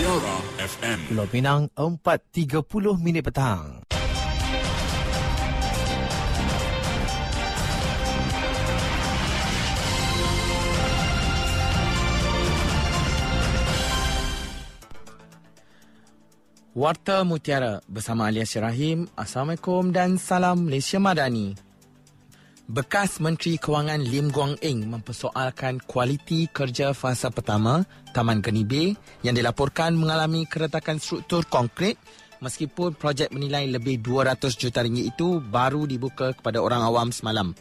Mutiara FM. Pulau Pinang 4.30 minit petang. Warta Mutiara bersama Alias Syarahim. Assalamualaikum dan salam Malaysia Madani. Bekas Menteri Kewangan Lim Guang Eng mempersoalkan kualiti kerja fasa pertama Taman Geni Bay yang dilaporkan mengalami keretakan struktur konkrit meskipun projek menilai lebih 200 juta ringgit itu baru dibuka kepada orang awam semalam.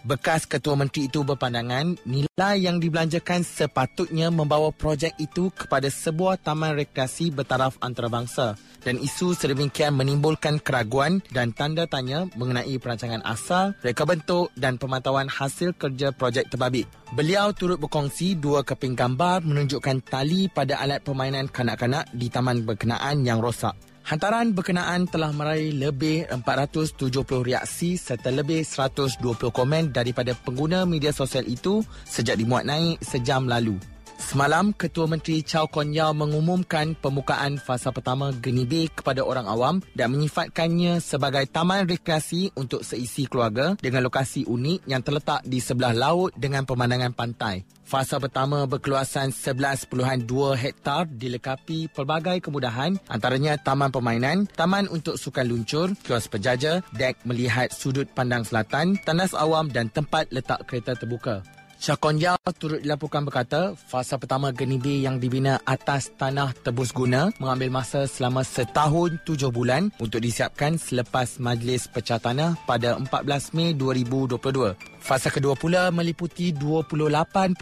Bekas Ketua Menteri itu berpandangan nilai yang dibelanjakan sepatutnya membawa projek itu kepada sebuah taman rekreasi bertaraf antarabangsa dan isu sedemikian menimbulkan keraguan dan tanda tanya mengenai perancangan asal, reka bentuk dan pemantauan hasil kerja projek terbabit. Beliau turut berkongsi dua keping gambar menunjukkan tali pada alat permainan kanak-kanak di taman berkenaan yang rosak. Hantaran berkenaan telah meraih lebih 470 reaksi serta lebih 120 komen daripada pengguna media sosial itu sejak dimuat naik sejam lalu. Semalam, Ketua Menteri Chow Kon Yao mengumumkan pembukaan fasa pertama Geni Bay kepada orang awam dan menyifatkannya sebagai taman rekreasi untuk seisi keluarga dengan lokasi unik yang terletak di sebelah laut dengan pemandangan pantai. Fasa pertama berkeluasan 11.2 hektar dilengkapi pelbagai kemudahan antaranya taman permainan, taman untuk sukan luncur, kios penjaja, dek melihat sudut pandang selatan, tandas awam dan tempat letak kereta terbuka. Yao turut dilaporkan berkata, fasa pertama Geni Bay yang dibina atas tanah tebus guna mengambil masa selama setahun tujuh bulan untuk disiapkan selepas majlis pecah tanah pada 14 Mei 2022. Fasa kedua pula meliputi 28.8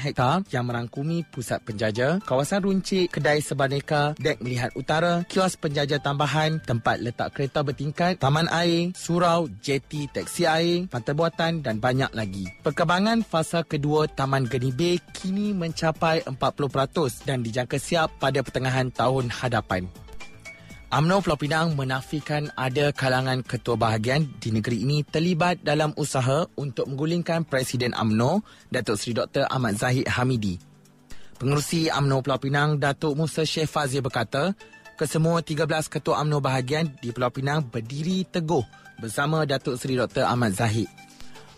hektar yang merangkumi pusat penjaja, kawasan runcit, kedai sebaneka, dek melihat utara, kios penjaja tambahan, tempat letak kereta bertingkat, taman air, surau, jeti, teksi air, pantai buatan dan banyak lagi. Perkembangan fasa kedua Taman Geni Bay kini mencapai 40% dan dijangka siap pada pertengahan tahun hadapan. UMNO Pulau Pinang menafikan ada kalangan ketua bahagian di negeri ini terlibat dalam usaha untuk menggulingkan Presiden UMNO, Datuk Seri Dr. Ahmad Zahid Hamidi. Pengurusi UMNO Pulau Pinang, Datuk Musa Syekh Fazil berkata, kesemua 13 ketua UMNO bahagian di Pulau Pinang berdiri teguh bersama Datuk Seri Dr. Ahmad Zahid.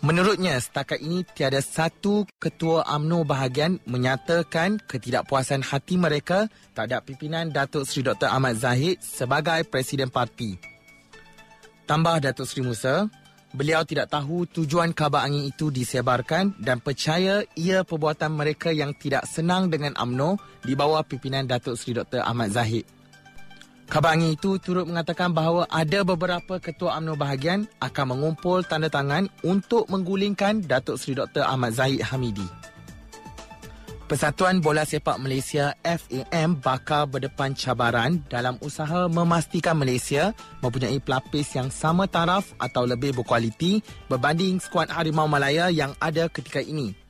Menurutnya, setakat ini tiada satu ketua AMNO bahagian menyatakan ketidakpuasan hati mereka terhadap pimpinan Datuk Seri Dr. Ahmad Zahid sebagai Presiden Parti. Tambah Datuk Seri Musa, beliau tidak tahu tujuan kabar angin itu disebarkan dan percaya ia perbuatan mereka yang tidak senang dengan AMNO di bawah pimpinan Datuk Seri Dr. Ahmad Zahid. Khabar angin itu turut mengatakan bahawa ada beberapa ketua UMNO bahagian akan mengumpul tanda tangan untuk menggulingkan Datuk Seri Dr. Ahmad Zahid Hamidi. Persatuan Bola Sepak Malaysia FAM bakal berdepan cabaran dalam usaha memastikan Malaysia mempunyai pelapis yang sama taraf atau lebih berkualiti berbanding skuad Harimau Malaya yang ada ketika ini.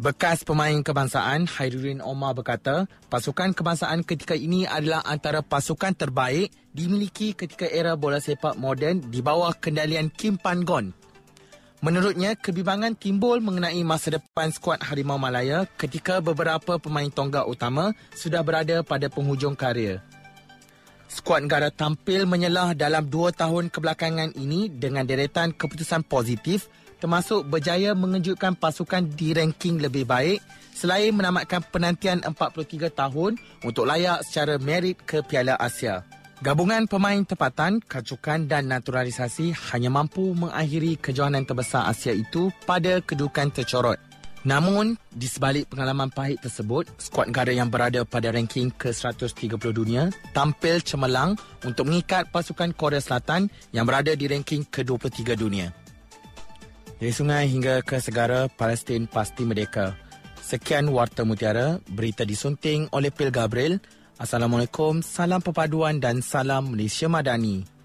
Bekas pemain kebangsaan Hairuddin Omar berkata, pasukan kebangsaan ketika ini adalah antara pasukan terbaik dimiliki ketika era bola sepak moden di bawah kendalian Kim Pan Gon. Menurutnya, kebimbangan timbul mengenai masa depan skuad Harimau Malaya ketika beberapa pemain tonggak utama sudah berada pada penghujung karier. Skuad negara tampil menyelah dalam dua tahun kebelakangan ini dengan deretan keputusan positif termasuk berjaya mengejutkan pasukan di ranking lebih baik selain menamatkan penantian 43 tahun untuk layak secara merit ke Piala Asia. Gabungan pemain tempatan, kacukan dan naturalisasi hanya mampu mengakhiri kejohanan terbesar Asia itu pada kedudukan tercorot. Namun, di sebalik pengalaman pahit tersebut, skuad negara yang berada pada ranking ke-130 dunia tampil cemerlang untuk mengikat pasukan Korea Selatan yang berada di ranking ke-23 dunia. Dari sungai hingga ke segara, Palestin pasti merdeka. Sekian Warta Mutiara, berita disunting oleh Pil Gabriel. Assalamualaikum, salam perpaduan dan salam Malaysia Madani.